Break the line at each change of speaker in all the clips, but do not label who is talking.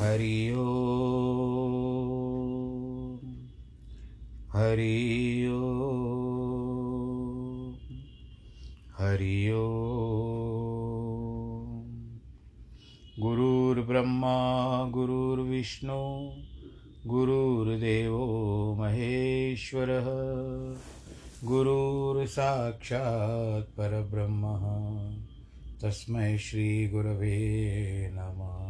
हरि ओ हरि ओ हरि ओ गुरुर्ब्रह्मा गुरुर्विष्णु गुरुर्देवो महेश्वरः परब्रह्मः। तस्मै श्रीगुरवे नमः।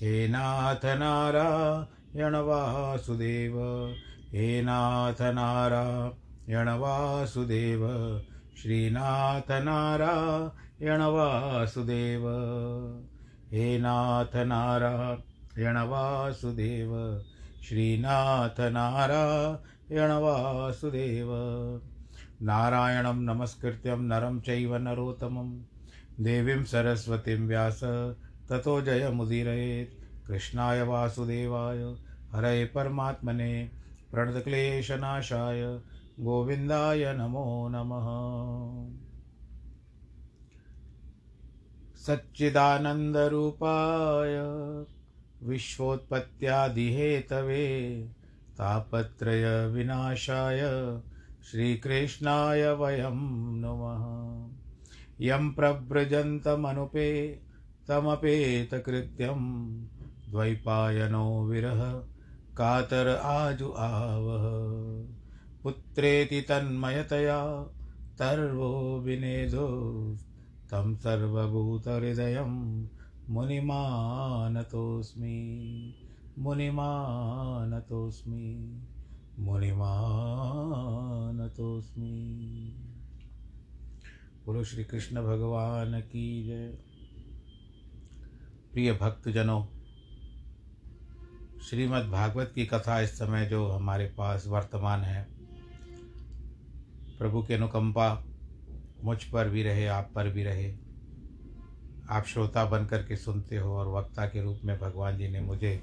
हे नाथ नारायण वासुदेव, हे नाथ नारायण वासुदेव, श्रीनाथ नारायण वासुदेव, हे नाथ नारायण वासुदेव, श्रीनाथ नारायण वासुदेव। नारायणं नमस्कृत्यं नरं चैव नरोत्तमं, देवीं सरस्वतीं व्यास ततो जयमुदीरयेत् कृष्णाय वासुदेवाय। हरये परमात्मने प्रणतक्लेशनाशाय। गोविन्दाय नमो नमः। सच्चिदानन्दरूपाय विश्वोत्पत्त्यादिहेतवे तापत्रयविनाशाय श्रीकृष्णाय वयं नुमः। यं प्रव्रजन्तमनुपे तमपेतकृत्यं द्वैपायनो विरह, कातर आजु आवह। पुत्रेति तन्मयतया, तर्वो विनेदो तं सर्वभूतहृदयं मुनिमानतोऽस्मि मुनिमानतोऽस्मि मुनिमानतोऽस्मि। बोलो श्री कृष्ण भगवान की जय। प्रिय भक्तजनों, श्रीमद् भागवत की कथा इस समय जो हमारे पास वर्तमान है, प्रभु की अनुकंपा मुझ पर भी रहे, आप पर भी रहे। आप श्रोता बन कर के सुनते हो और वक्ता के रूप में भगवान जी ने मुझे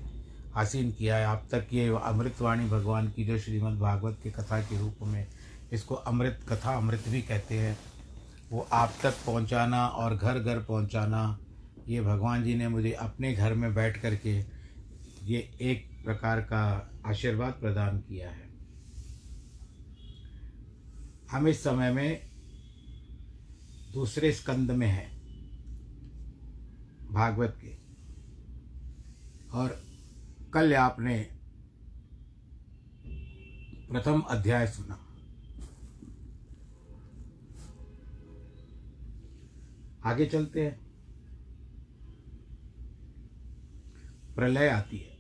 आसीन किया है। आप तक ये अमृतवाणी भगवान की जो श्रीमद् भागवत की कथा के रूप में इसको अमृत कथा अमृत भी कहते हैं, वो आप तक पहुंचाना और घर घर पहुंचाना ये भगवान जी ने मुझे अपने घर में बैठ कर के ये एक प्रकार का आशीर्वाद प्रदान किया है। हम इस समय में दूसरे स्कंद में हैं, भागवत के। और कल आपने प्रथम अध्याय सुना। आगे चलते हैं। प्रलय आती है,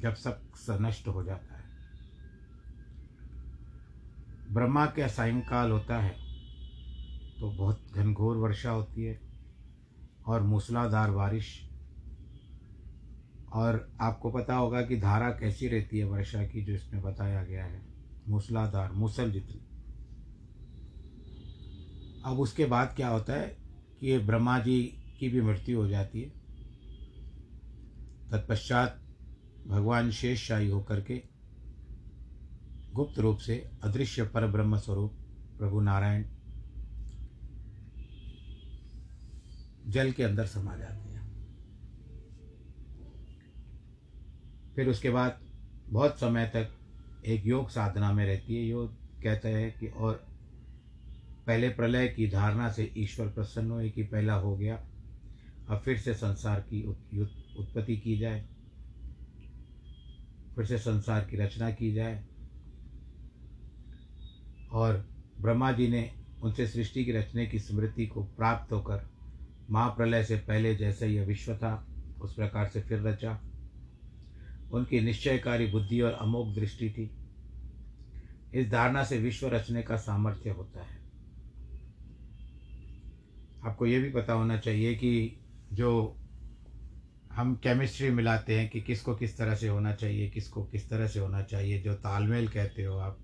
जब सब नष्ट हो जाता है। ब्रह्मा का सायंकाल होता है तो बहुत घनघोर वर्षा होती है और मूसलाधार बारिश। और आपको पता होगा कि धारा कैसी रहती है वर्षा की, जो इसमें बताया गया है, मूसलाधार, मूसल जितनी। अब उसके बाद क्या होता है कि ये ब्रह्मा जी की भी मृत्यु हो जाती है। तत्पश्चात भगवान शेषशाही होकर के गुप्त रूप से अदृश्य पर ब्रह्म स्वरूप प्रभु नारायण जल के अंदर समा जाते हैं। फिर उसके बाद बहुत समय तक एक योग साधना में रहती है। योग कहते हैं कि और पहले प्रलय की धारणा से ईश्वर प्रसन्न हुए कि पहला हो गया। अब फिर से संसार की उत्पत्ति की जाए। फिर से संसार की रचना की जाए। और ब्रह्मा जी ने उनसे सृष्टि की रचने की स्मृति को प्राप्त होकर महाप्रलय से पहले जैसे यह विश्व था, उस प्रकार से फिर रचा। उनकी निश्चयकारी बुद्धि और अमोघ दृष्टि थी। इस धारणा से विश्व रचने का सामर्थ्य होता है। आपको यह भी पता होना चाहिए कि जो हम केमिस्ट्री मिलाते हैं कि किसको किस तरह से होना चाहिए, किसको किस तरह से होना चाहिए, जो तालमेल कहते हो आप।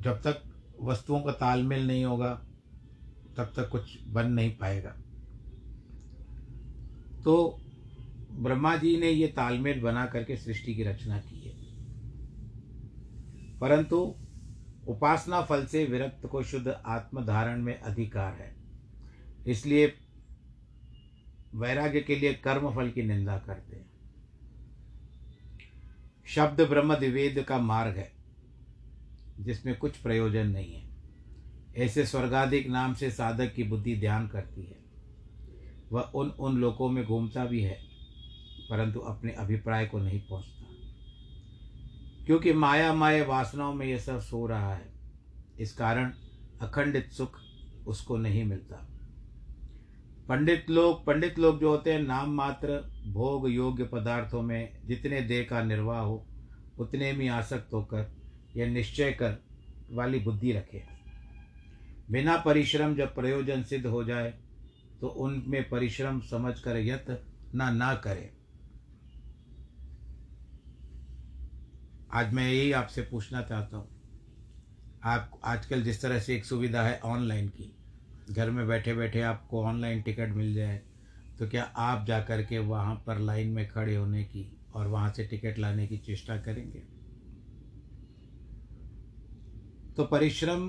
जब तक वस्तुओं का तालमेल नहीं होगा, तब तक कुछ बन नहीं पाएगा। तो ब्रह्मा जी ने ये तालमेल बना करके सृष्टि की रचना की है। परंतु उपासना फल से विरक्त को शुद्ध आत्मधारण में अधिकार है। इसलिए वैराग्य के लिए कर्म फल की निंदा करते हैं। शब्द ब्रह्म दिवेद का मार्ग है, जिसमें कुछ प्रयोजन नहीं है। ऐसे स्वर्गाधिक नाम से साधक की बुद्धि ध्यान करती है। वह उन उन लोकों में घूमता भी है, परंतु अपने अभिप्राय को नहीं पहुँचता। क्योंकि माया माया वासनाओं में यह सब सो रहा है, इस कारण अखंडित सुख उसको नहीं मिलता। पंडित लोग पंडित लोग जो होते हैं, नाम मात्र भोग योग्य पदार्थों में जितने देह का निर्वाह हो, उतने में आसक्त होकर यह निश्चय कर वाली बुद्धि रखे। बिना परिश्रम जब प्रयोजन सिद्ध हो जाए तो उनमें परिश्रम समझ कर यत ना ना करे। आज मैं यही आपसे पूछना चाहता हूँ। आप आजकल जिस तरह से एक सुविधा है ऑनलाइन की घर में बैठे बैठे आपको ऑनलाइन टिकट मिल जाए तो क्या आप जा कर के वहाँ पर लाइन में खड़े होने की और वहाँ से टिकट लाने की चेष्टा करेंगे? तो परिश्रम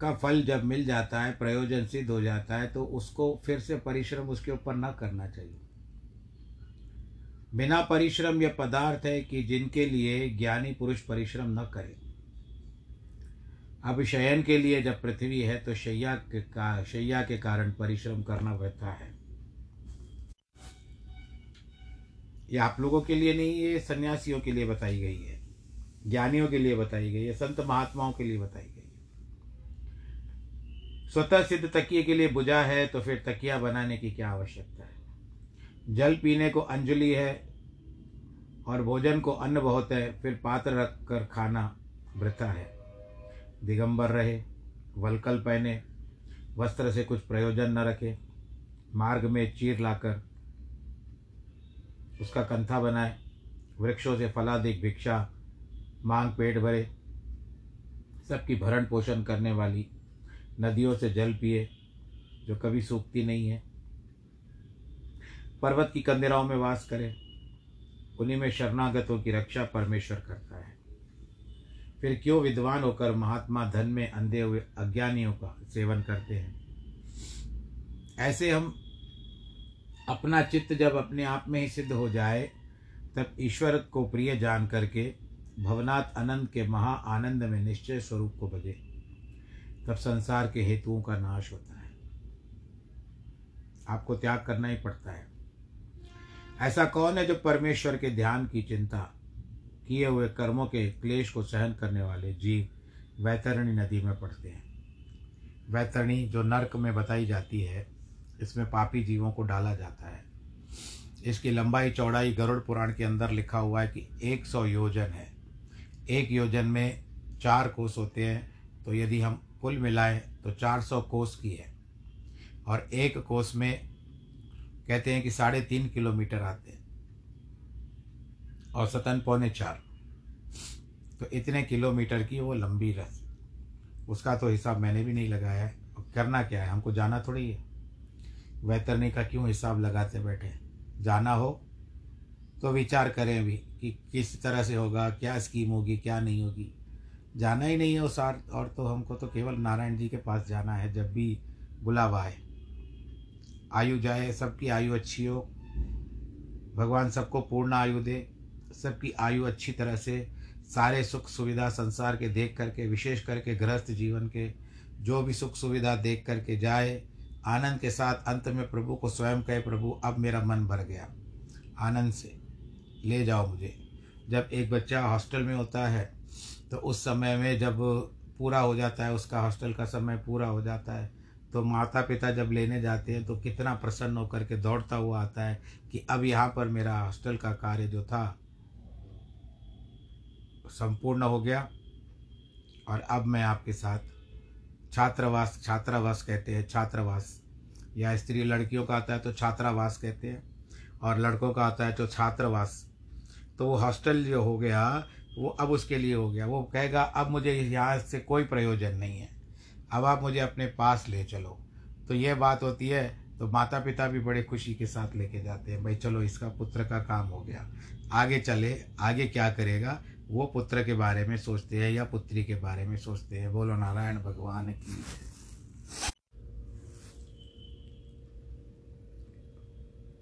का फल जब मिल जाता है, प्रयोजन सिद्ध हो जाता है तो उसको फिर से परिश्रम उसके ऊपर न करना चाहिए। बिना परिश्रम यह पदार्थ है कि जिनके लिए ज्ञानी पुरुष परिश्रम न करे। अब शयन के लिए जब पृथ्वी है तो शैया के का शैया के कारण परिश्रम करना व्यथा है। ये आप लोगों के लिए नहीं, ये सन्यासियों के लिए बताई गई है। ज्ञानियों के लिए बताई गई है, संत महात्माओं के लिए बताई गई है। स्वतः सिद्ध तकिए के लिए बुझा है तो फिर तकिया बनाने की क्या आवश्यकता है? जल पीने को अंजलि है और भोजन को अन्न बहुत है, फिर पात्र रख कर खाना वृथा है। दिगंबर रहे, वलकल पहने, वस्त्र से कुछ प्रयोजन न रखे, मार्ग में चीर लाकर उसका कंथा बनाए, वृक्षों से फलादिक भिक्षा, मांग पेट भरे, सबकी भरण पोषण करने वाली, नदियों से जल पिए, जो कभी सूखती नहीं है। पर्वत की कंदिराओं में वास करें, उन्हीं में शरणागतों की रक्षा परमेश्वर करता है। फिर क्यों विद्वान होकर महात्मा धन में अंधे हुए अज्ञानियों का सेवन करते हैं? ऐसे हम अपना चित्त जब अपने आप में ही सिद्ध हो जाए, तब ईश्वर को प्रिय जान करके भवनाथ अनंत के महा आनंद में निश्चय स्वरूप को बजे। तब संसार के हेतुओं का नाश होता है। आपको त्याग करना ही पड़ता है। ऐसा कौन है जो परमेश्वर के ध्यान की चिंता किए हुए कर्मों के क्लेश को सहन करने वाले जीव वैतरणी नदी में पड़ते हैं। वैतरणी जो नर्क में बताई जाती है, इसमें पापी जीवों को डाला जाता है। इसकी लंबाई, चौड़ाई गरुड़ पुराण के अंदर लिखा हुआ है कि एक सौ योजन है। एक योजन में चार कोस होते हैं तो यदि हम कुल मिलाएँ तो चार सौ कोस की है। और एक कोस में कहते हैं कि साढ़े तीन किलोमीटर आते हैं। और सतन पौने चार। तो इतने किलोमीटर की वो लंबी रस उसका तो हिसाब मैंने भी नहीं लगाया है। करना क्या है? हमको जाना थोड़ी है। वैतरणी का क्यों हिसाब लगाते बैठे? जाना हो तो विचार करें भी कि किस तरह से होगा, क्या स्कीम होगी, क्या नहीं होगी। जाना ही नहीं है उस और तो हमको तो केवल नारायण जी के पास जाना है। जब भी बुलावा आए, आयु जाए, सबकी आयु अच्छी हो, भगवान सबको पूर्ण आयु दे। सबकी आयु अच्छी तरह से सारे सुख सुविधा संसार के देख करके, विशेष करके गृहस्थ जीवन के, जो भी सुख सुविधा देख करके जाए, आनंद के साथ अंत में प्रभु को स्वयं कहे, प्रभु, अब मेरा मन भर गया। आनंद से ले जाओ मुझे। जब एक बच्चा हॉस्टल में होता है तो उस समय में जब पूरा हो जाता है, उसका हॉस्टल का समय पूरा हो जाता है तो माता पिता जब लेने जाते हैं तो कितना प्रसन्न होकर के दौड़ता हुआ आता है कि, अब यहाँ पर मेरा हॉस्टल का कार्य जो था संपूर्ण हो गया। और अब मैं आपके साथ छात्रावास छात्रावास कहते हैं, छात्रावास। या स्त्री लड़कियों का आता है तो छात्रावास कहते हैं और लड़कों का आता है तो छात्रावास। तो वो हॉस्टल जो हो गया, वो अब उसके लिए हो गया। वो कहेगा, अब मुझे यहाँ से कोई प्रयोजन नहीं है। अब आप मुझे अपने पास ले चलो। तो ये बात होती है तो माता पिता भी बड़े खुशी के साथ लेके जाते हैं, भाई चलो, इसका पुत्र का काम हो गया। आगे चले, आगे क्या करेगा? वो पुत्र के बारे में सोचते हैं या पुत्री के बारे में सोचते हैं? बोलो, नारायण भगवान की।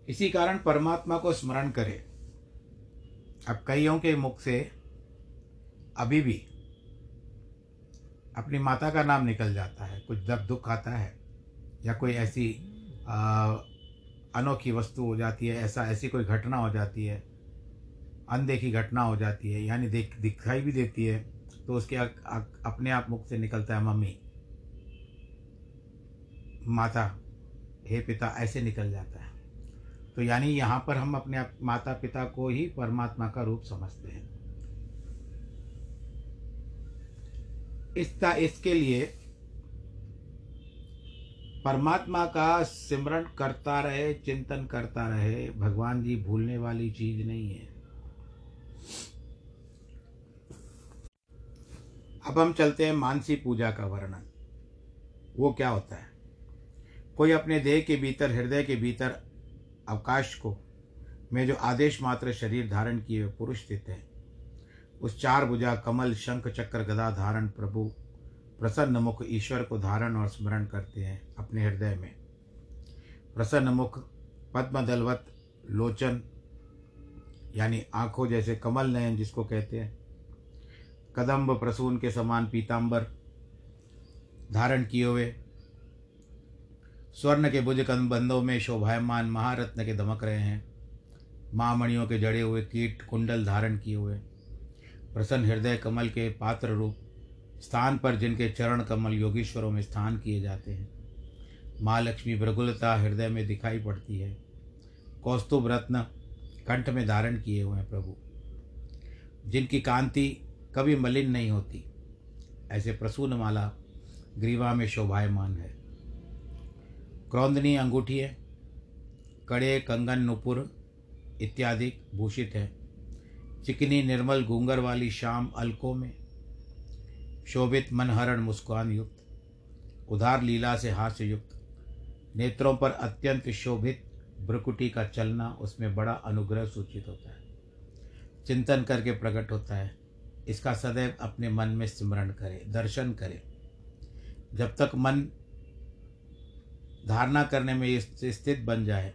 इसी कारण परमात्मा को स्मरण करें। अब कईयों के मुख से अभी भी अपनी माता का नाम निकल जाता है। कुछ जब दुख आता है या कोई ऐसी अनोखी वस्तु हो जाती है, ऐसा, ऐसी कोई घटना हो जाती है अनदेखी घटना हो जाती है यानी देख दिखाई भी देती है तो उसके आ, आ, अपने आप मुख से निकलता है मम्मी। माता हे पिता ऐसे निकल जाता है। तो यानी यहाँ पर हम अपने आप माता पिता को ही परमात्मा का रूप समझते हैं। इसका इसके लिए परमात्मा का सिमरण करता रहे चिंतन करता रहे भगवान जी भूलने वाली चीज़ नहीं है। अब हम चलते हैं मानसी पूजा का वर्णन। वो क्या होता है? कोई अपने देह के भीतर, हृदय के भीतर अवकाश को में जो आदेश मात्र शरीर धारण किए हुए पुरुष देते हैं, उस चार भुजा, कमल, शंख, चक्र, गदा धारण, प्रभु, प्रसन्न मुख, ईश्वर को धारण और स्मरण करते हैं अपने हृदय में। प्रसन्न मुख पद्मदलवत लोचन, यानी आँखों जैसे कमल नयन जिसको कहते हैं कदम्ब प्रसून के समान पीताम्बर धारण किए हुए, स्वर्ण के भुज बंदों में शोभायमान महारत्न के दमक रहे हैं। महामणियों के जड़े हुए कीट कुंडल धारण किए हुए, प्रसन्न हृदय कमल के पात्र रूप, स्थान पर जिनके चरण कमल योगीश्वरों में स्थान किए जाते हैं। माँ लक्ष्मी भृगुलता हृदय में दिखाई पड़ती है। कौस्तुभ रत्न कंठ में धारण किए हुए हैं प्रभु। जिनकी कांति कभी मलिन नहीं होती। ऐसे प्रसून माला ग्रीवा में शोभायमान है। क्रौंदनी अंगूठी है, कड़े कंगन नुपुर इत्यादि भूषित है। चिकनी निर्मल घूंगर वाली शाम अलकों में शोभित मनहरण मुस्कान युक्त, उधार लीला से हास्य युक्त, नेत्रों पर अत्यंत शोभित भ्रकुटी का चलना उसमें बड़ा अनुग्रह सूचित होता है। चिंतन करके प्रकट होता है इसका सदैव अपने मन में स्मरण करें, दर्शन करें। जब तक मन धारणा करने में स्थित बन जाए,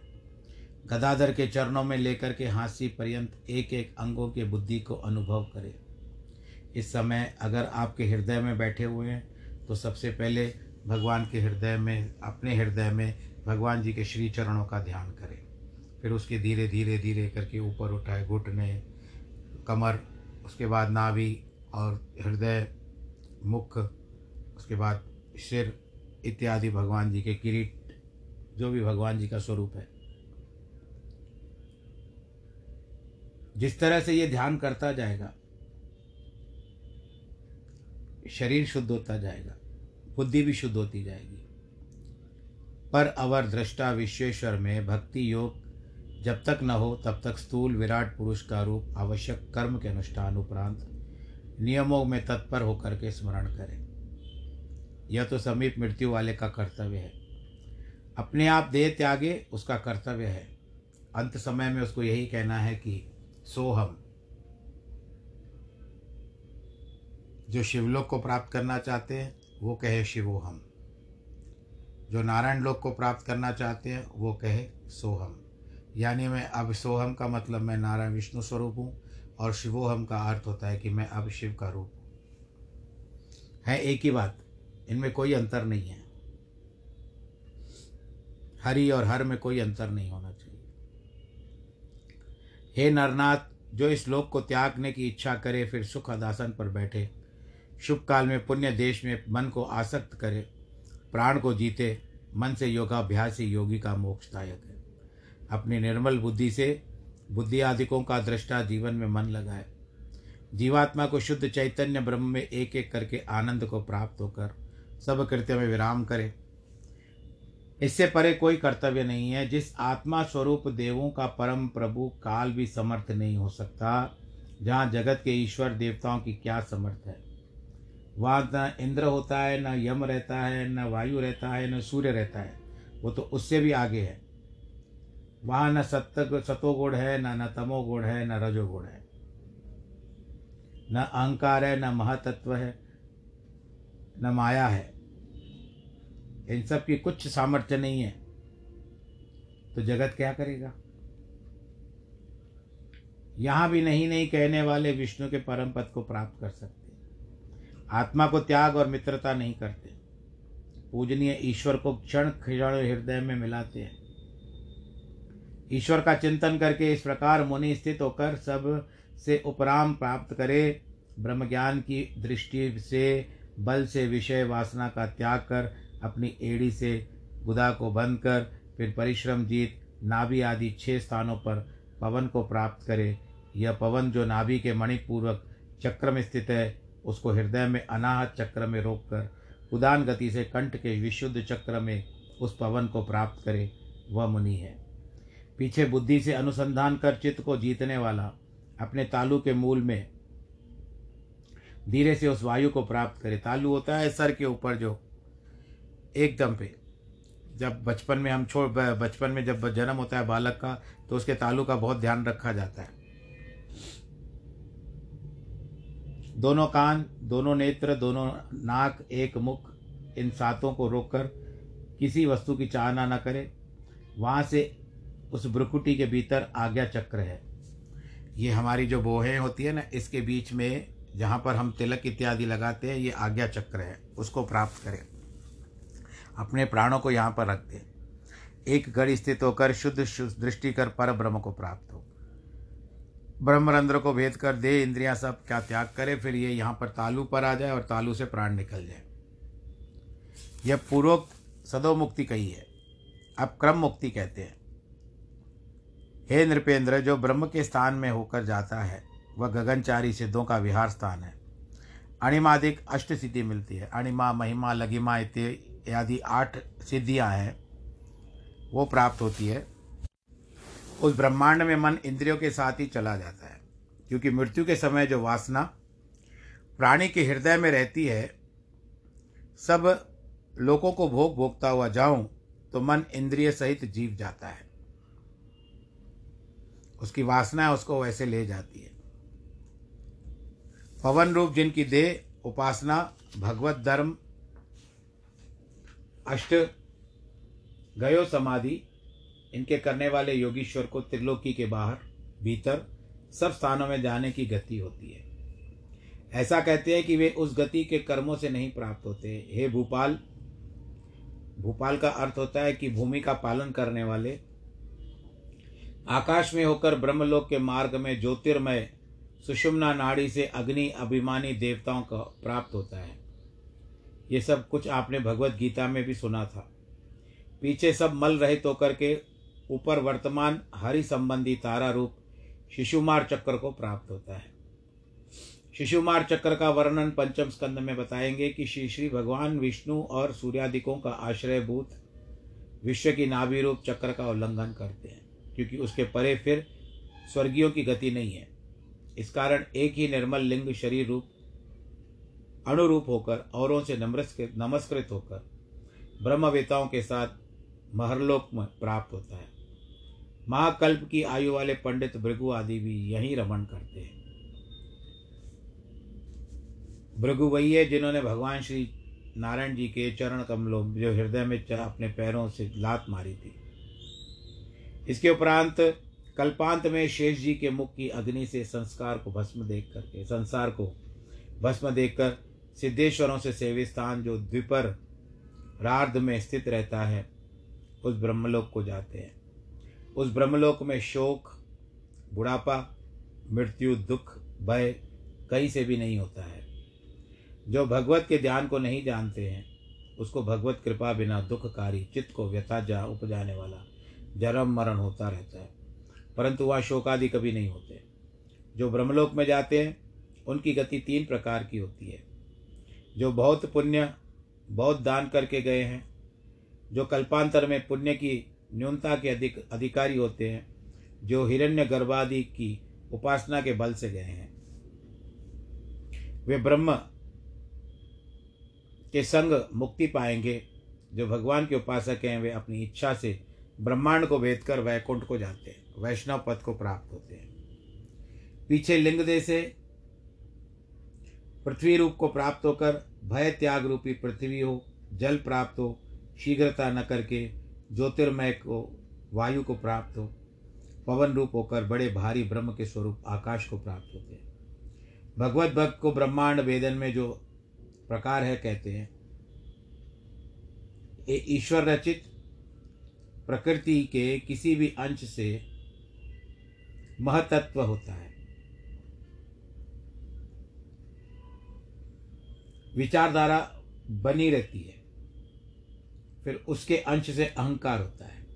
गदाधर के चरणों में लेकर के हांसी पर्यंत एक एक अंगों के बुद्धि को अनुभव करें। इस समय अगर आपके हृदय में बैठे हुए हैं तो सबसे पहले भगवान के हृदय में, अपने हृदय में भगवान जी के श्री चरणों का ध्यान करें। फिर उसके धीरे धीरे धीरे करके ऊपर उठाए, घुटने, कमर उसके बाद नाभि और हृदय, मुख, उसके बाद सिर इत्यादि भगवान जी के किरीट, जो भी भगवान जी का स्वरूप है। जिस तरह से ये ध्यान करता जाएगा, शरीर शुद्ध होता जाएगा, बुद्धि भी शुद्ध होती जाएगी। पर अवर दृष्टा विश्वेश्वर में भक्ति योग जब तक न हो, तब तक स्थूल विराट पुरुष का रूप आवश्यक कर्म के अनुष्ठान उपरांत नियमों में तत्पर होकर के स्मरण करें। यह तो समीप मृत्यु वाले का कर्तव्य है। अपने आप देह त्यागे, उसका कर्तव्य है। अंत समय में उसको यही कहना है कि, सोहम, जो शिवलोक को प्राप्त करना चाहते हैं, वो कहे शिवोहम। जो नारायण लोक को प्राप्त करना चाहते हैं, वो कहे सोहम। यानी मैं अब सोहम का मतलब मैं नारायण विष्णु स्वरूप हूँ, और शिवोहम का अर्थ होता है कि मैं अब शिव का रूप हूँ। है एक ही बात, इनमें कोई अंतर नहीं है। हरि और हर में कोई अंतर नहीं होना चाहिए। हे नरनाथ, जो इस लोक को त्यागने की इच्छा करे, फिर सुख अदासन पर बैठे, शुभ काल में पुण्य देश में मन को आसक्त करे, प्राण को जीते, मन से योगाभ्यास ही योगी का मोक्षदायक है। अपनी निर्मल बुद्धि से बुद्धि आदिकों का दृष्टा जीवन में मन लगाए। जीवात्मा को शुद्ध चैतन्य ब्रह्म में एक एक करके आनंद को प्राप्त होकर सब कृत्य में विराम करे। इससे परे कोई कर्तव्य नहीं है। जिस आत्मा स्वरूप देवों का परम प्रभु काल भी समर्थ नहीं हो सकता, जहाँ जगत के ईश्वर देवताओं की क्या समर्थ है। वहाँ न इंद्र होता है, न यम रहता है, न वायु रहता है, न सूर्य रहता है। वो तो उससे भी आगे है। वहाँ न सत्य सतोगुण है, न न तमोगुण है, न रजोगुण है। न अहंकार है, न महातत्व है, न माया है। इन सब की कुछ सामर्थ्य नहीं है। तो जगत क्या करेगा? यहाँ भी नहीं नहीं कहने वाले विष्णु के परम पद को प्राप्त कर सकते। आत्मा को त्याग और मित्रता नहीं करते। पूजनीय ईश्वर को क्षण क्षण हृदय में मिलाते हैं। ईश्वर का चिंतन करके इस प्रकार मुनि स्थित होकर सबसे उपराम प्राप्त करे। ब्रह्म ज्ञान की दृष्टि से, बल से विषय वासना का त्याग कर, अपनी एड़ी से गुदा को बंद कर, फिर परिश्रम जीत, नाभि आदि छह स्थानों पर पवन को प्राप्त करे। यह पवन जो नाभि के मणिपूर्वक चक्र में स्थित है, उसको हृदय में अनाहत चक्र में रोक कर, उदान गति से कंठ के विशुद्ध चक्र में उस पवन को प्राप्त करे। वह मुनि है। पीछे बुद्धि से अनुसंधान कर चित्त को जीतने वाला अपने तालु के मूल में धीरे से उस वायु को प्राप्त करे। तालु होता है सर के ऊपर जो एकदम पे। जब बचपन में हम छोड़ बचपन में जब जन्म होता है बालक का तो उसके तालु का बहुत ध्यान रखा जाता है। दोनों कान, दोनों नेत्र, दोनों नाक, एक मुख, इन सातों को रोककर किसी वस्तु की चाहना न करे। वहाँ से उस ब्रुकुटी के भीतर आज्ञा चक्र है। ये हमारी जो बोहें होती है ना, इसके बीच में जहाँ पर हम तिलक इत्यादि लगाते हैं, ये आज्ञा चक्र है। उसको प्राप्त करें। अपने प्राणों को यहाँ पर रख दें। एक घड़ी स्थित होकर शुद्ध शुद्ध दृष्टि कर पर ब्रह्म को प्राप्त हो। ब्रह्मरंध्र को भेद कर दे, इंद्रियाँ सब क्या त्याग करे, फिर ये यहाँ पर तालू पर आ जाए और तालु से प्राण निकल जाए। यह पूर्वोक्त सदो मुक्ति कही है। अब क्रम मुक्ति कहते हैं। हे नृपेंद्र, जो ब्रह्म के स्थान में होकर जाता है, वह गगनचारी सिद्धों का विहार स्थान है। अणिमादिक अष्ट सिद्धि मिलती है। अणिमा, महिमा, लघिमा इत्यादि आठ सिद्धियाँ हैं। वो प्राप्त होती है। उस ब्रह्मांड में मन इंद्रियों के साथ ही चला जाता है, क्योंकि मृत्यु के समय जो वासना प्राणी के हृदय में रहती है, सब लोगों को भोग भोगता हुआ जाऊँ तो मन इंद्रिय सहित जीव जाता है। उसकी वासना उसको वैसे ले जाती है। पवन रूप जिनकी देह, उपासना, भगवत धर्म, अष्ट, गयो समाधि, इनके करने वाले योगीश्वर को त्रिलोकी के बाहर, भीतर, सब स्थानों में जाने की गति होती है। ऐसा कहते हैं कि वे उस गति के कर्मों से नहीं प्राप्त होते। हे भूपाल भूपाल का अर्थ होता है कि भूमि का पालन करने वाले आकाश में होकर ब्रह्मलोक के मार्ग में ज्योतिर्मय सुषुम्ना नाड़ी से अग्नि अभिमानी देवताओं का प्राप्त होता है। ये सब कुछ आपने भगवत गीता में भी सुना था। पीछे सब मल रहित होकर के ऊपर वर्तमान हरि संबंधी तारा रूप शिशुमार चक्र को प्राप्त होता है। शिशुमार चक्र का वर्णन पंचम स्कंद में बताएँगे कि श्री श्री भगवान विष्णु और सूर्यादिकों का आश्रयभूत विश्व की नाभि रूप चक्र का उल्लंघन करते हैं। क्योंकि उसके परे फिर स्वर्गीयों की गति नहीं है। इस कारण एक ही निर्मल लिंग शरीर रूप, अणुरूप होकर, औरों से नमस्कृत नमस्कृत होकर, ब्रह्मवेताओं के साथ महरलोक में प्राप्त होता है। महाकल्प की आयु वाले पंडित भृगु आदि भी यही रमण करते हैं। भृगु वही है जिन्होंने भगवान श्री नारायण जी के चरण कमलों जो हृदय में अपने पैरों से लात मारी थी। इसके उपरांत कल्पांत में शेष जी के मुख की अग्नि से संस्कार को भस्म देख करके, संसार को भस्म देखकर सिद्धेश्वरों से सेवी स्थान जो द्विपर रार्ध में स्थित रहता है, उस ब्रह्मलोक को जाते हैं। उस ब्रह्मलोक में शोक, बुढ़ापा, मृत्यु, दुख, भय कहीं से भी नहीं होता है। जो भगवत के ध्यान को नहीं जानते हैं, उसको भगवत कृपा बिना दुखकारी, चित्त को व्यथा जा उपजाने वाला जन्म मरण होता रहता है। परंतु वह शोकादि कभी नहीं होते। जो ब्रह्मलोक में जाते हैं, उनकी गति तीन प्रकार की होती है। जो बहुत पुण्य, बहुत दान करके गए हैं, जो कल्पांतर में पुण्य की न्यूनता के अधिक अधिकारी होते हैं, जो हिरण्य गर्भादि की उपासना के बल से गए हैं। वे ब्रह्म के संग मुक्ति पाएँगे, जो भगवान के उपासक हैं, वे अपनी इच्छा से ब्रह्मांड को भेद कर वैकुंठ को जाते हैं, वैष्णव पद को प्राप्त होते हैं। पीछे लिंग दे से पृथ्वी रूप को प्राप्त होकर भय त्याग रूपी पृथ्वी हो, जल प्राप्त हो, शीघ्रता न करके ज्योतिर्मय को, वायु को प्राप्त हो, पवन रूप होकर बड़े भारी ब्रह्म के स्वरूप आकाश को प्राप्त होते हैं। भगवत भक्त को ब्रह्मांड वेदन में जो प्रकार है कहते हैं, ये ईश्वर रचित प्रकृति के किसी भी अंश से महतत्व होता है। विचारधारा बनी रहती है, फिर उसके अंश से अहंकार होता है।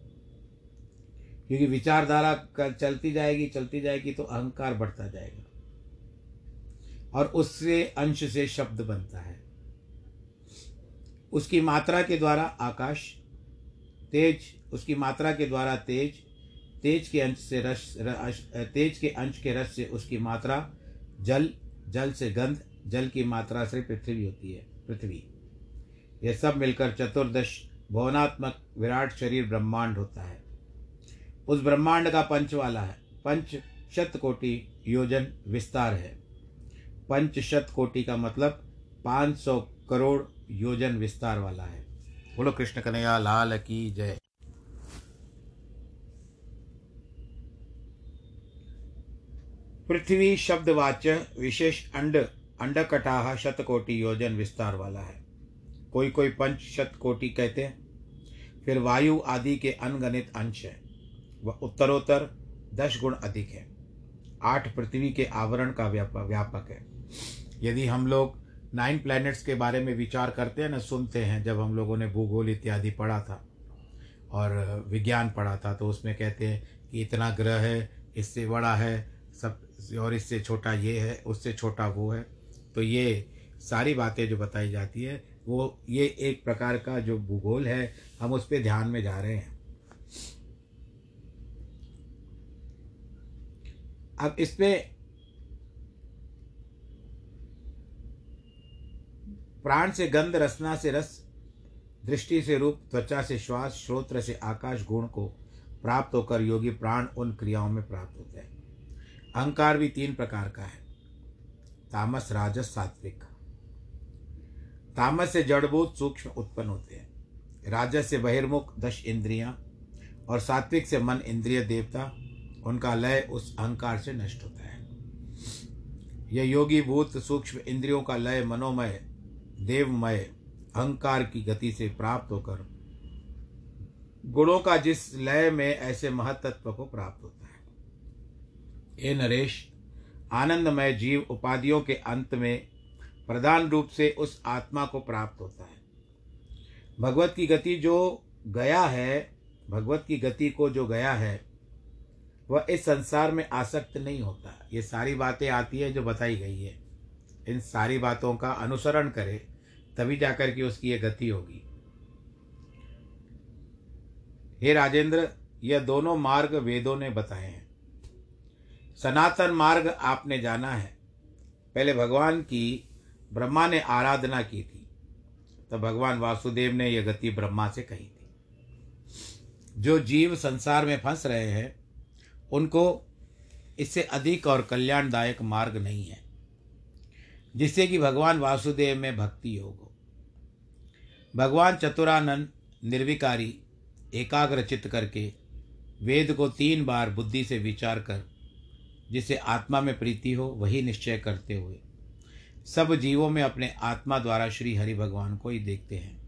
क्योंकि विचारधारा चलती जाएगी चलती जाएगी तो अहंकार बढ़ता जाएगा। और उससे अंश से शब्द बनता है। उसकी मात्रा के द्वारा आकाश तेज उसकी मात्रा के द्वारा तेज तेज के अंश से रस तेज के अंश के रस से उसकी मात्रा, जल जल से गंध, जल की मात्रा से पृथ्वी होती है, पृथ्वी। यह सब मिलकर चतुर्दश भवनात्मक विराट शरीर ब्रह्मांड होता है। उस ब्रह्मांड का पंच वाला है। पंच शत कोटि योजन विस्तार है। पंच शत कोटि का मतलब पाँच सौ करोड़ योजन विस्तार वाला है। बोलो कृष्ण कन्हैया, लाल की जय। पृथ्वी शब्दवाच्य विशेष अंड, अंडकटाह शतकोटि योजन विस्तार वाला है। कोई कोई पंच शतकोटि कहते हैं। फिर वायु आदि के अनगणित अंश हैं। वह उत्तरोत्तर, दस गुण अधिक है। आठ पृथ्वी के आवरण का व्यापक है। यदि हम लोग नाइन प्लैनेट्स के बारे में विचार करते हैं ना, सुनते हैं, जब हम लोगों ने भूगोल इत्यादि पढ़ा था और विज्ञान पढ़ा था तो उसमें कहते हैं कि इतना ग्रह है, इससे बड़ा है, सब और इससे छोटा ये है, उससे छोटा वो है। तो ये सारी बातें जो बताई जाती है, वो, ये एक प्रकार का जो भूगोल है, हम उस पर ध्यान में जा रहे हैं। अब इस पर प्राण से गंध, रसना से रस, दृष्टि से रूप, त्वचा से श्वास, श्रोत्र से आकाश, गुण को प्राप्त होकर योगी प्राण उन क्रियाओं में प्राप्त होते हैं। अहंकार भी तीन प्रकार का है। तामस, राजस, सात्विक। तामस से जड़भूत सूक्ष्म उत्पन्न होते हैं। राजस से बहिर्मुख दश इंद्रियाँ और सात्विक से मन इंद्रिय देवता, उनका लय उस अहंकार से नष्ट होता है। यह योगी भूत सूक्ष्म इंद्रियों का लय मनोमय, देवमय, अहंकार की गति से प्राप्त होकर गुणों का जिस लय में ऐसे महतत्व को प्राप्त होता है। हे नरेश, आनंदमय जीव उपाधियों के अंत में प्रधान रूप से उस आत्मा को प्राप्त होता है। भगवत की गति जो गया है, भगवत की गति को जो गया है, वह इस संसार में आसक्त नहीं होता। ये सारी बातें आती है जो बताई गई है। इन सारी बातों का अनुसरण करे, तभी जाकर के उसकी ये गति होगी। हे राजेंद्र, यह दोनों मार्ग वेदों ने बताए हैं। सनातन मार्ग आपने जाना है। पहले भगवान की ब्रह्मा ने आराधना की थी। तो भगवान वासुदेव ने यह गति ब्रह्मा से कही थी। जो जीव संसार में फंस रहे हैं, उनको इससे अधिक और कल्याणदायक मार्ग नहीं है, जिससे कि भगवान वासुदेव में भक्ति योग हो। भगवान चतुरानंद निर्विकारी, एकाग्र चित्त करके वेद को तीन बार बुद्धि से विचार कर जिसे आत्मा में प्रीति हो, वही निश्चय करते हुए। सब जीवों में अपने आत्मा द्वारा श्री हरि भगवान को ही देखते हैं।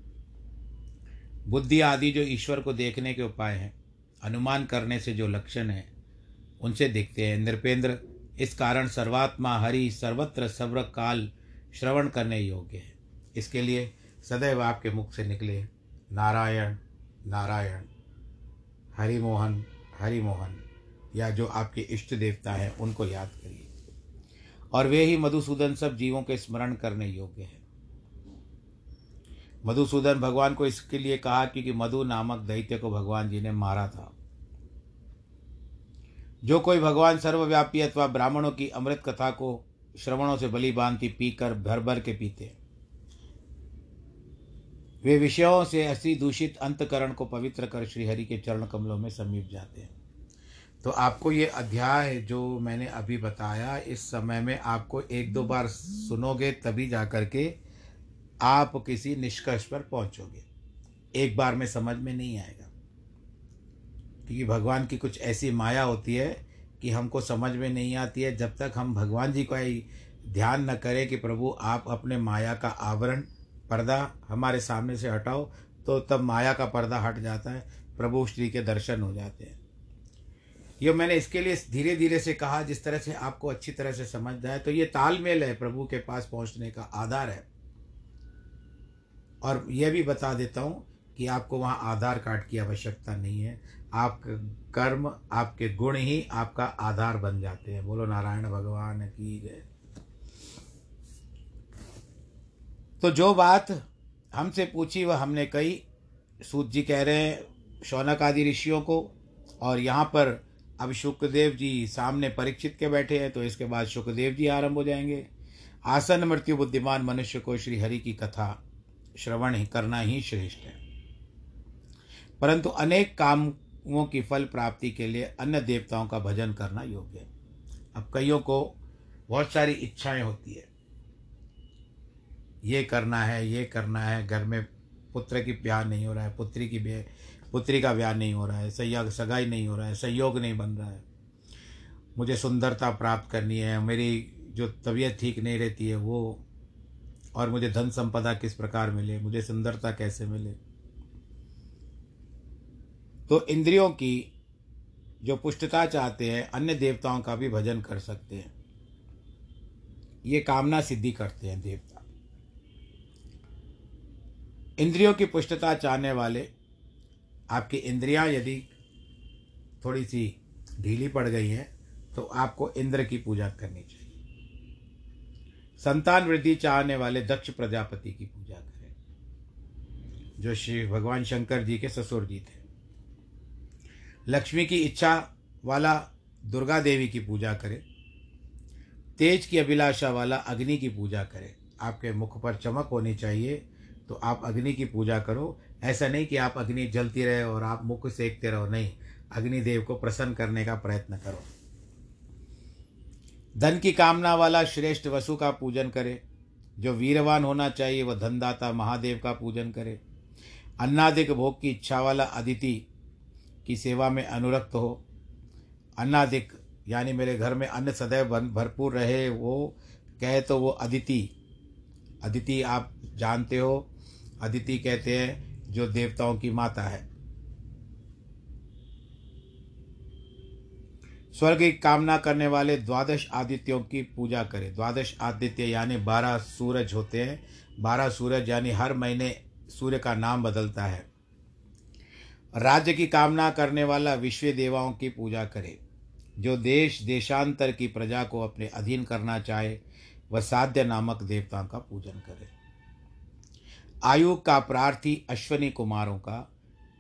बुद्धि आदि जो ईश्वर को देखने के उपाय हैं, अनुमान करने से जो लक्षण है, उनसे देखते हैं। नृपेंद्र, इस कारण सर्वात्मा हरि सर्वत्र सर्व काल श्रवण करने योग्य है। इसके लिए सदैव आपके मुख से निकले, नारायण नारायण हरिमोहन हरिमोहन या जो आपके इष्ट देवता हैं, उनको याद करिए। और वे ही मधुसूदन सब जीवों के स्मरण करने योग्य है। मधुसूदन भगवान को इसके लिए कहा क्योंकि मधु नामक दैत्य को भगवान जी ने मारा था। जो कोई भगवान सर्वव्यापी अथवा ब्राह्मणों की अमृत कथा को श्रवणों से बलि बांधती पीकर भर भर के पीते वे विषयों से ऐसी दूषित अंतकरण को पवित्र कर श्रीहरि के चरण कमलों में समीप जाते हैं। तो आपको ये अध्याय जो मैंने अभी बताया, इस समय में आपको एक दो बार सुनोगे तभी जा कर के आप किसी निष्कर्ष पर पहुंचोगे। एक बार में समझ में नहीं आएगा। क्योंकि भगवान की कुछ ऐसी माया होती है कि हमको समझ में नहीं आती है। जब तक हम भगवान जी का ही ध्यान न करें कि प्रभु आप अपने माया का आवरण, पर्दा हमारे सामने से हटाओ तो तब माया का पर्दा हट जाता है, प्रभु श्री के दर्शन हो जाते हैं। ये मैंने इसके लिए धीरे धीरे से कहा, जिस तरह से आपको अच्छी तरह से समझ जाए तो ये तालमेल है प्रभु के पास पहुँचने का, आधार है। और यह भी बता देता हूँ कि आपको वहाँ आधार कार्ड की आवश्यकता नहीं है। आप कर्म, आपके गुण ही आपका आधार बन जाते हैं। बोलो, नारायण भगवान की जय। तो जो बात हमसे पूछी, वह हमने कही। सूत जी कह रहे हैं, शौनक आदि ऋषियों को, और यहाँ पर अब शुक्रदेव जी सामने परीक्षित के बैठे हैं तो इसके बाद शुक्रदेव जी आरंभ हो जाएँगे। आसन मृत्यु बुद्धिमान मनुष्य को श्री हरि की कथा, श्रवण ही करना ही श्रेष्ठ है। परंतु अनेक कामों की फल प्राप्ति के लिए अन्य देवताओं का भजन करना योग्य है। अब कईयों को बहुत सारी इच्छाएँ होती है। ये करना है, ये करना है, घर में पुत्र की ब्याह नहीं हो रहा है, पुत्री की पुत्री का ब्याह नहीं हो रहा है सही सगाई नहीं हो रहा है संयोग नहीं बन रहा है। मुझे सुंदरता प्राप्त करनी है, मेरी जो तबीयत ठीक नहीं रहती है वो, और मुझे धन संपदा किस प्रकार मिले, मुझे सुंदरता कैसे मिले? तो इंद्रियों की जो पुष्टता चाहते हैं, अन्य देवताओं का भी भजन कर सकते हैं। ये कामना सिद्धि करते हैं देवता। इंद्रियों की पुष्टता चाहने वाले आपकी इंद्रियाँ यदि थोड़ी सी ढीली पड़ गई हैं तो आपको इंद्र की पूजा करनी चाहिए। संतान वृद्धि चाहने वाले दक्ष प्रजापति की पूजा करें, जो श्री भगवान शंकर जी के ससुर जी थे। लक्ष्मी की इच्छा वाला दुर्गा देवी की पूजा करें, तेज की अभिलाषा वाला अग्नि की पूजा करें। आपके मुख पर चमक होनी चाहिए तो आप अग्नि की पूजा करो। ऐसा नहीं कि आप अग्नि जलती रहे और आप मुख सेकते रहो, नहीं। अग्निदेव को प्रसन्न करने का प्रयत्न करो। धन की कामना वाला श्रेष्ठ वसु का पूजन करे। जो वीरवान होना चाहिए, वह धनदाता महादेव का पूजन करे। अन्नादिक भोग की इच्छा वाला अदिति की सेवा में अनुरक्त हो। अन्नादिक, यानी मेरे घर में अन्न सदैव भरपूर रहे, वो कहे तो वो अदिति। अदिति आप जानते हो अदिति कहते हैं, जो देवताओं की माता है। स्वर्ग की कामना करने वाले द्वादश आदित्यों की पूजा करें। द्वादश आदित्य यानी बारह सूरज होते हैं। बारह सूरज यानी हर महीने सूर्य का नाम बदलता है। राज्य की कामना करने वाला विश्व देवाओं की पूजा करे। जो देश देशांतर की प्रजा को अपने अधीन करना चाहे, वह साध्य नामक देवताओं का पूजन करे। आयु का प्रार्थी अश्वनी कुमारों का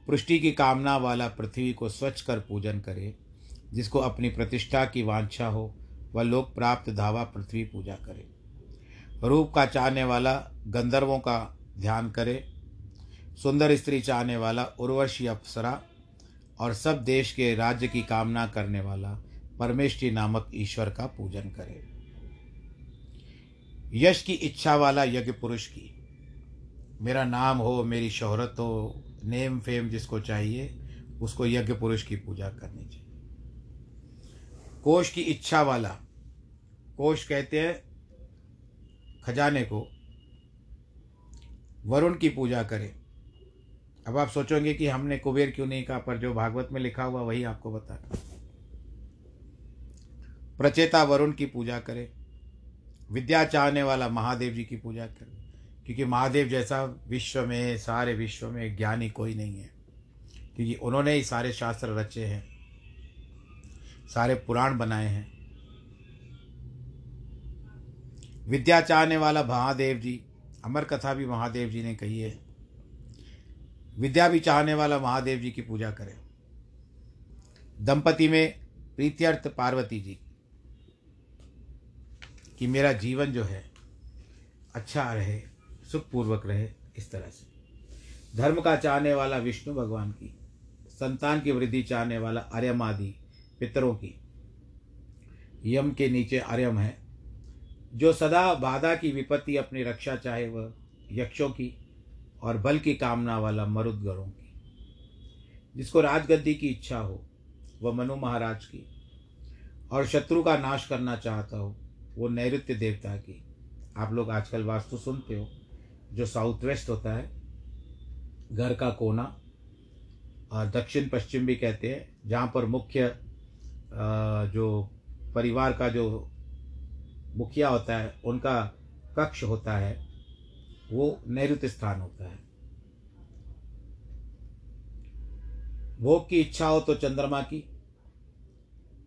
पृष्टि की कामना वाला पृथ्वी को स्वच्छ कर पूजन करे, जिसको अपनी प्रतिष्ठा की वांछा हो, वह लोक प्राप्त धावा पृथ्वी पूजा करे। रूप का चाहने वाला गंधर्वों का ध्यान करे, सुंदर स्त्री चाहने वाला उर्वशी अप्सरा, और सब देश के राज्य की कामना करने वाला परमेष्टि नामक ईश्वर का पूजन करे। यश की इच्छा वाला यज्ञ पुरुष की मेरा नाम हो, मेरी शोहरत हो, नेम, फेम जिसको चाहिए, उसको यज्ञ पुरुष की पूजा करनी चाहिए। कोष की इच्छा वाला कोष कहते हैं, खजाने को, वरुण की पूजा करें। अब आप सोचोगे कि हमने कुबेर क्यों नहीं कहा, पर जो भागवत में लिखा हुआ, वही आपको बता प्रचेता वरुण की पूजा करें, विद्या चाहने वाला महादेव जी की पूजा करें। क्योंकि महादेव जैसा विश्व में, सारे विश्व में ज्ञानी कोई नहीं है। क्योंकि उन्होंने ही सारे शास्त्र रचे हैं, सारे पुराण बनाए हैं। विद्या चाहने वाला महादेव जी, अमर कथा भी महादेव जी ने कही है। विद्या भी चाहने वाला महादेव जी की पूजा करें। दंपति में प्रीत्यर्थ पार्वती जी, कि मेरा जीवन जो है अच्छा रहे। सुखपूर्वक रहे इस तरह से। धर्म का चाहने वाला विष्णु भगवान की, संतान की वृद्धि चाहने वाला अर्यम आर्यमादि पितरों की, यम के नीचे आर्यम है, जो सदा बाधा की विपत्ति अपनी रक्षा चाहे वह यक्षों की और बल की कामना वाला मरुदगणों की। जिसको राजगद्दी की इच्छा हो, वह मनु महाराज की, और शत्रु का नाश करना चाहता हो, वो नैऋत्य देवता की। आप लोग आजकल वास्तु सुनते हो। जो साउथ वेस्ट होता है, घर का कोना, और दक्षिण पश्चिम भी कहते हैं, जहाँ पर मुख्य जो परिवार का जो मुखिया होता है, उनका कक्ष होता है, वो नैऋत्य स्थान होता है। भोग की इच्छा हो तो चंद्रमा की,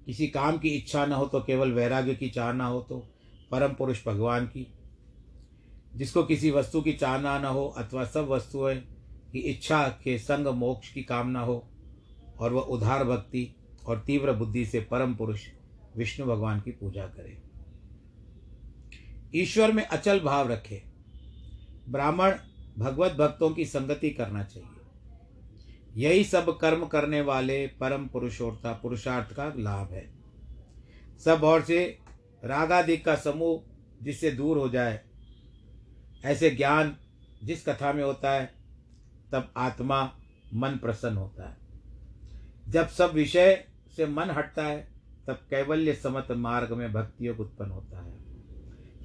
किसी काम की इच्छा न हो तो केवल वैराग्य की चाहना हो तो परम पुरुष भगवान की। जिसको किसी वस्तु की चाहना न हो अथवा सब वस्तुएँ की इच्छा के संग मोक्ष की कामना हो, और वह उधार भक्ति और तीव्र बुद्धि से परम पुरुष विष्णु भगवान की पूजा करे। ईश्वर में अचल भाव रखे। ब्राह्मण भगवत भक्तों की संगति करना चाहिए। यही सब कर्म करने वाले परम पुरुषोर्ता पुरुषार्थ का लाभ है। सब और से रागादिक का समूह जिससे दूर हो जाए ऐसे ज्ञान जिस कथा में होता है, तब आत्मा मन प्रसन्न होता है। जब सब विषय से मन हटता है, तब कैवल्य समत मार्ग में भक्ति योग उत्पन्न होता है।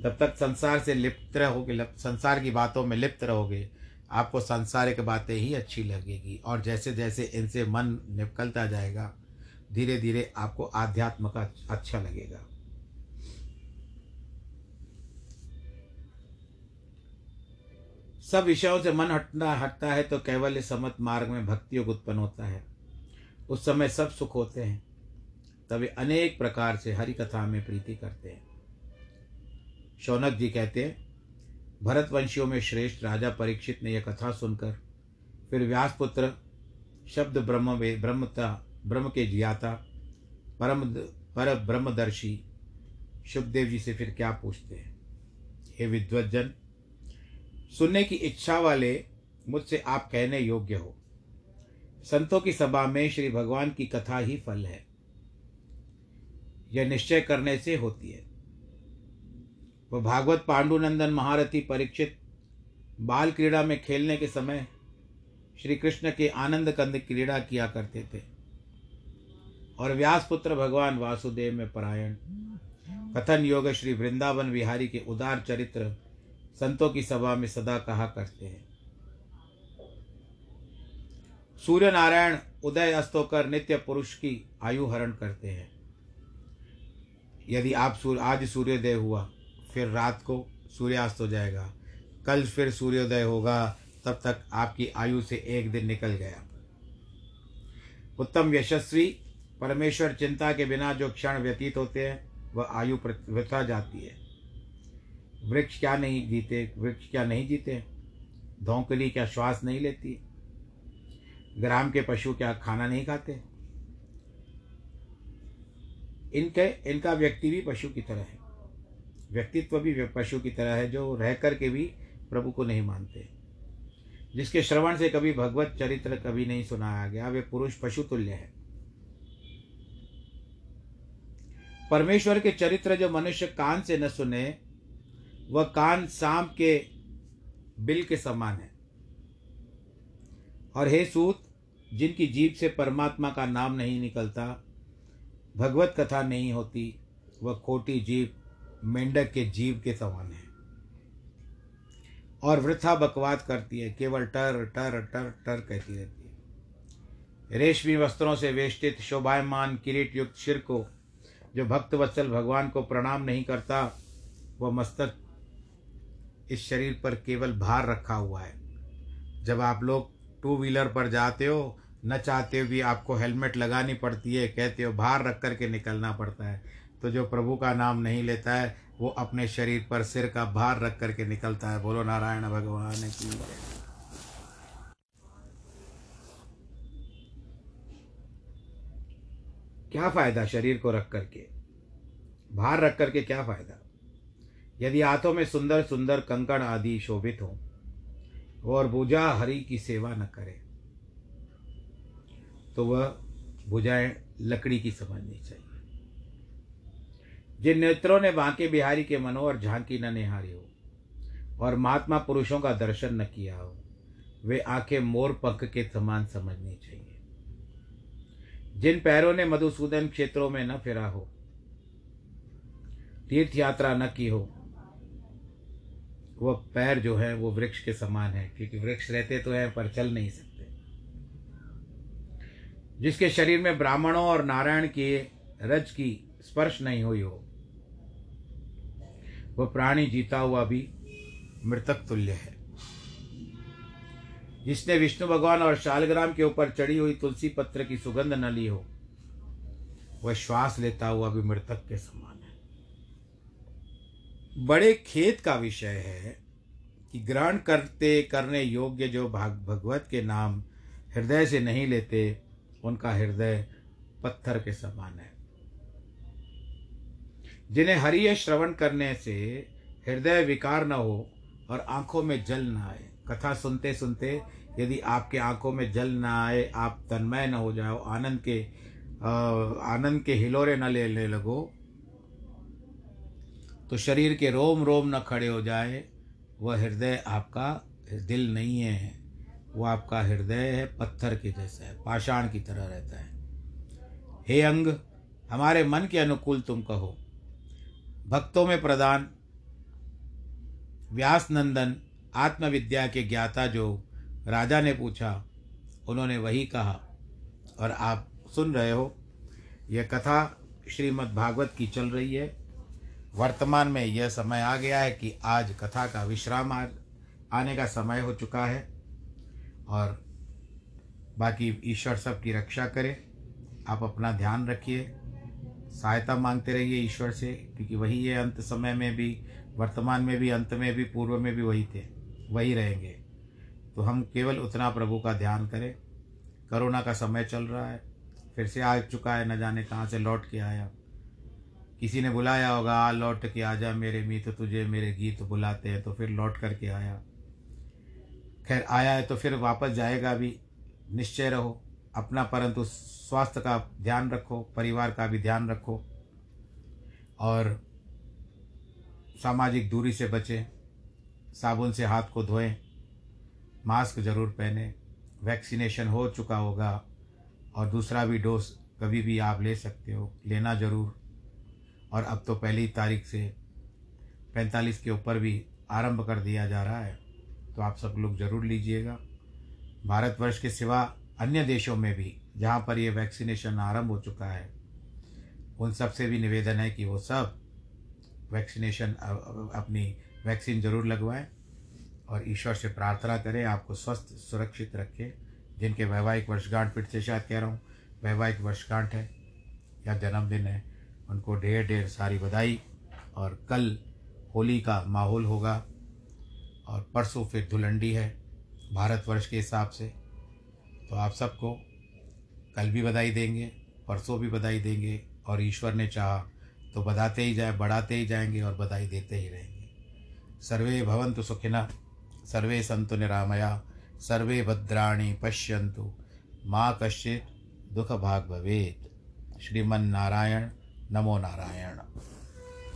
तब तक संसार से लिप्त रहोगे संसार की बातों में लिप्त रहोगे, आपको सांसारिक बातें ही अच्छी लगेगी। और जैसे जैसे इनसे मन निकलता जाएगा धीरे धीरे आपको आध्यात्म का अच्छा लगेगा। सब विषयों से मन हटना, हटता है तो कैवल्य समत मार्ग में भक्ति योग उत्पन्न होता है। उस समय सब सुख होते हैं। तभी अनेक प्रकार से हरि कथा में प्रीति करते हैं। शौनक जी कहते हैं, भरतवंशियों में श्रेष्ठ राजा परीक्षित ने यह कथा सुनकर फिर व्यासपुत्र शब्द ब्रह्म ब्रह्मता, ब्रह्म के जियाता परम पर ब्रह्मदर्शी शुभदेव जी से फिर क्या पूछते हैं? हे विद्वजन सुनने की इच्छा वाले मुझसे आप कहने योग्य हो। संतों की सभा में श्री भगवान की कथा ही फल है। यह निश्चय करने से होती है। वह भागवत पांडुनंदन महारथी परीक्षित बाल क्रीड़ा में खेलने के समय श्री कृष्ण के आनंद कंद क्रीड़ा किया करते थे और व्यासपुत्र भगवान वासुदेव में परायण। कथन योग श्री वृंदावन विहारी के उदार चरित्र संतों की सभा में सदा कहा करते हैं। सूर्य नारायण उदय अस्त होकर नित्य पुरुष की आयु हरण करते हैं। यदि आप सूर्य, आज सूर्योदय हुआ, फिर रात को सूर्यास्त हो जाएगा। कल फिर सूर्योदय होगा, तब तक आपकी आयु से एक दिन निकल गया। उत्तम यशस्वी, परमेश्वर चिंता के बिना जो क्षण व्यतीत होते हैं, वह आयु वृथा जाती है। वृक्ष क्या नहीं जीते, वृक्ष क्या नहीं जीते? धोंकली क्या श्वास नहीं लेती? ग्राम के पशु क्या खाना नहीं खाते? इनके, इनका व्यक्ति भी पशु की तरह है। व्यक्तित्व भी पशु की तरह है, जो रह कर के भी प्रभु को नहीं मानते। जिसके श्रवण से कभी भगवत चरित्र कभी नहीं सुनाया गया, वे पुरुष पशु तुल्य है। परमेश्वर के चरित्र जो मनुष्य कान से न सुने वह कान सांप के बिल के समान है। और हे सूत, जिनकी जीभ से परमात्मा का नाम नहीं निकलता, भगवत कथा नहीं होती, वह खोटी जीव मेंढक के जीव के समान है। और वृथा बकवाद करती है, केवल टर टर टर टर कहती रहती है। रेशमी वस्त्रों से वेष्टित, शोभायमान किरीट युक्त शिर को, जो भक्त वत्सल भगवान को प्रणाम नहीं करता, वह मस्तक इस शरीर पर केवल भार रखा हुआ है। जब आप लोग टू व्हीलर पर जाते हो, न चाहते हुए आपको हेलमेट लगानी पड़ती है, कहते हो भार रख कर के निकलना पड़ता है तो जो प्रभु का नाम नहीं लेता है, वो अपने शरीर पर सिर का भार रख कर के निकलता है। बोलो, नारायण भगवान की क्या फ़ायदा शरीर को रख करके? भार रख करके क्या फ़ायदा? यदि हाथों में सुंदर सुंदर कंकण आदि शोभित हो, और भुजा हरि की सेवा न करे तो वह भुजाएँ लकड़ी की समझनी चाहिए। जिन नेत्रों ने बांके बिहारी के मनोहर झांकी न निहारी हो, और महात्मा पुरुषों का दर्शन न किया हो, वे आँखें मोर पंख के समान समझनी चाहिए। जिन पैरों ने मधुसूदन क्षेत्रों में न फिरा हो, तीर्थ यात्रा न की हो वह पैर जो है, वो वृक्ष के समान है, क्योंकि वृक्ष रहते तो हैं, पर चल नहीं सकते। जिसके शरीर में ब्राह्मणों और नारायण के रज की स्पर्श नहीं हुई हो वह प्राणी जीता हुआ भी मृतक तुल्य है। जिसने विष्णु भगवान और शालग्राम के ऊपर चढ़ी हुई तुलसी पत्र की सुगंध न ली हो, वह श्वास लेता हुआ भी मृतक के समान। बड़े खेत का विषय है कि ग्रहण करते, करने योग्य जो भाग भगवत के नाम हृदय से नहीं लेते, उनका हृदय पत्थर के समान है। जिन्हें हरिय श्रवण करने से हृदय विकार न हो और आँखों में जल न आए। कथा सुनते सुनते यदि आपके आँखों में जल न आए, आप तन्मय न हो जाओ, आनंद के आनंद के हिलोरे न लेने लगो तो शरीर के रोम रोम न खड़े हो जाए, वह हृदय आपका दिल नहीं है, वो आपका हृदय है पत्थर के जैसा है, पाषाण की तरह रहता है। हे अंग, हमारे मन के अनुकूल तुम कहो। भक्तों में प्रदान व्यास नंदन आत्मविद्या के ज्ञाता जो राजा ने पूछा, उन्होंने वही कहा, और आप सुन रहे हो, यह कथा श्रीमद् भागवत की चल रही है। वर्तमान में यह समय आ गया है कि आज कथा का विश्राम आज आने का समय हो चुका है और बाकी ईश्वर सब की रक्षा करे। आप अपना ध्यान रखिए, सहायता मांगते रहिए ईश्वर से, क्योंकि वही है अंत समय में भी, वर्तमान में भी, अंत में भी, पूर्व में भी वही थे, वही रहेंगे। तो हम केवल उतना प्रभु का ध्यान करें। करोना का समय चल रहा है, फिर से आ चुका है, न जाने कहाँ से लौट के आया। किसी ने बुलाया होगा, आ, लौट के आ जा मेरे मीत, तुझे मेरे गीत बुलाते हैं। तो फिर लौट करके आया। खैर, आया है तो फिर वापस जाएगा भी, निश्चय रहो, अपना परंतु स्वास्थ्य का ध्यान रखो, परिवार का भी ध्यान रखो, और सामाजिक दूरी से बचें, साबुन से हाथ को धोएँ, मास्क ज़रूर पहने, वैक्सीनेशन हो चुका होगा, और दूसरा भी डोज कभी भी आप ले सकते हो, लेना ज़रूर। और अब तो पहली तारीख से पैंतालीस के ऊपर भी आरंभ कर दिया जा रहा है। तो आप सब लोग ज़रूर लीजिएगा। भारतवर्ष के सिवा अन्य देशों में भी जहाँ पर ये वैक्सीनेशन आरंभ हो चुका है, उन सबसे भी निवेदन है कि वो सब वैक्सीनेशन अपनी वैक्सीन ज़रूर लगवाएँ और ईश्वर से प्रार्थना करें, आपको स्वस्थ, सुरक्षित रखें, जिनके वैवाहिक वर्षगांठ, फिर से शायद कह रहा हूँ, वैवाहिक वर्षगांठ है या जन्मदिन है उनको ढेर ढेर सारी बधाई और कल होली का माहौल होगा और परसों फिर धुलंडी है भारतवर्ष के हिसाब से। तो आप सबको कल भी बधाई देंगे, परसों भी बधाई देंगे और ईश्वर ने चाहा तो बधाते ही जाए, बढ़ाते ही जाएँगे और बधाई देते ही रहेंगे। सर्वे भवंतु सुखिना, सर्वे संतु निरामया, सर्वे भद्राणी पश्यंतु माँ कश्चित् दुःखभाग् भवेत्। श्रीमन्नारायण नमो नारायण।